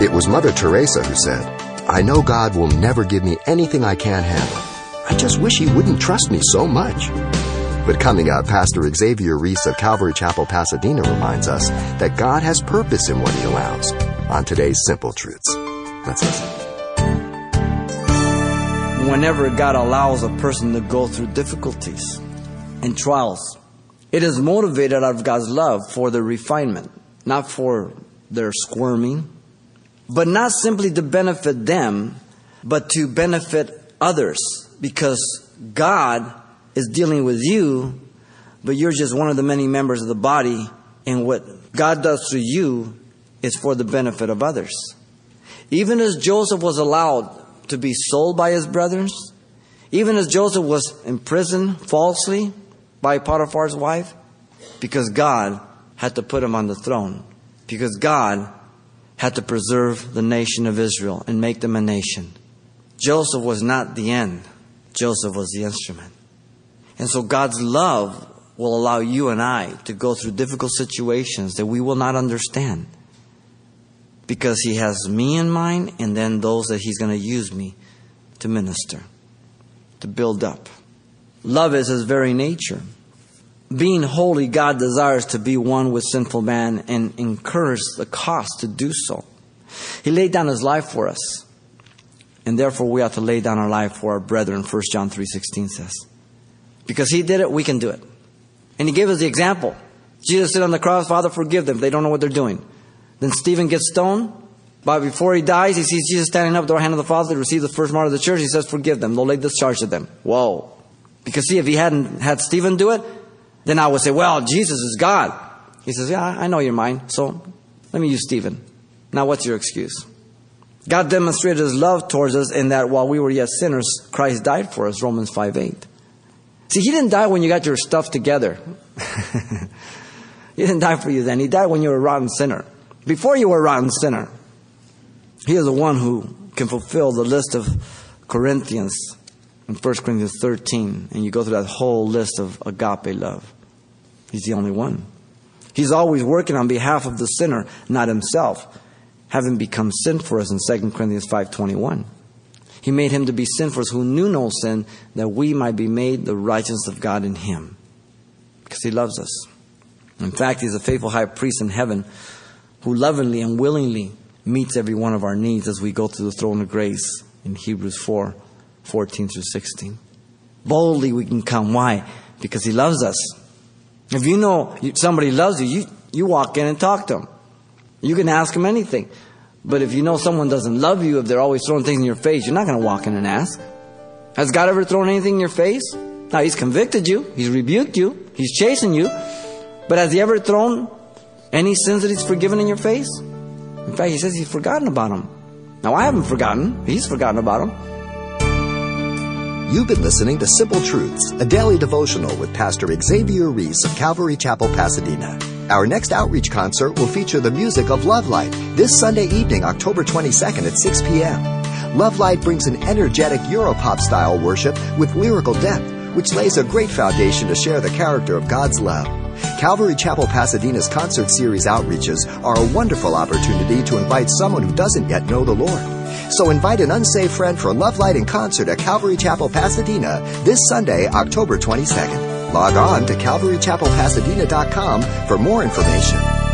It was Mother Teresa who said, I know God will never give me anything I can't handle. I just wish He wouldn't trust me so much. But coming up, Pastor Xavier Reese of Calvary Chapel, Pasadena reminds us that God has purpose in what He allows on today's Simple Truths. Let's listen. Whenever God allows a person to go through difficulties and trials, it is motivated out of God's love for their refinement, not for their squirming, but not simply to benefit them, but to benefit others because God is dealing with you, but you're just one of the many members of the body, and what God does through you is for the benefit of others. Even as Joseph was allowed to be sold by his brothers, even as Joseph was imprisoned falsely by Potiphar's wife, because God had to put him on the throne, because God had to preserve the nation of Israel and make them a nation. Joseph was not the end, Joseph was the instrument. And so God's love will allow you and I to go through difficult situations that we will not understand because He has me in mind and then those that He's going to use me to minister, to build up. Love is His very nature. Being holy, God desires to be one with sinful man and incurs the cost to do so. He laid down His life for us. And therefore we ought to lay down our life for our brethren, 1 John 3.16 says. Because He did it, we can do it. And He gave us the example. Jesus said on the cross, Father, forgive them. They don't know what they're doing. Then Stephen gets stoned. But before he dies, he sees Jesus standing up at the right hand of the Father to receive the first mark of the church. He says, Forgive them. They'll lay this charge to them. Whoa. Because see, if he hadn't had Stephen do it, then I would say, Well, Jesus is God. He says, Yeah, I know your mind. So let me use Stephen. Now, what's your excuse? God demonstrated his love towards us in that while we were yet sinners, Christ died for us, Romans 5 8. See, he didn't die when you got your stuff together. he didn't die for you then. He died when you were a rotten sinner. Before you were a rotten sinner, he is the one who can fulfill the list of Corinthians in 1 Corinthians 13, and you go through that whole list of agape love. He's the only one. He's always working on behalf of the sinner, not himself, having become sin for us in 2 Corinthians 5.21. He made him to be sin for us who knew no sin, that we might be made the righteousness of God in him. Because he loves us. In fact, he's a faithful high priest in heaven who lovingly and willingly meets every one of our needs as we go through the throne of grace in Hebrews 4 14 through 16. Boldly we can come. Why? Because He loves us. If you know somebody loves you, you, you walk in and talk to them. You can ask them anything. But if you know someone doesn't love you, if they're always throwing things in your face, you're not going to walk in and ask. Has God ever thrown anything in your face? Now, He's convicted you, He's rebuked you, He's chasing you. But has He ever thrown any sins that He's forgiven in your face? In fact, He says He's forgotten about them. Now, I haven't forgotten, He's forgotten about them. You've been listening to Simple Truths, a daily devotional with Pastor Xavier Reese of Calvary Chapel, Pasadena. Our next outreach concert will feature the music of Love Light this Sunday evening, October 22nd at 6 p.m. Love Light brings an energetic Europop style worship with lyrical depth, which lays a great foundation to share the character of God's love. Calvary Chapel Pasadena's concert series outreaches are a wonderful opportunity to invite someone who doesn't yet know the Lord. So invite an unsafe friend for Love Light in concert at Calvary Chapel, Pasadena this Sunday, October 22nd. Log on to calvarychapelpasadena.com for more information.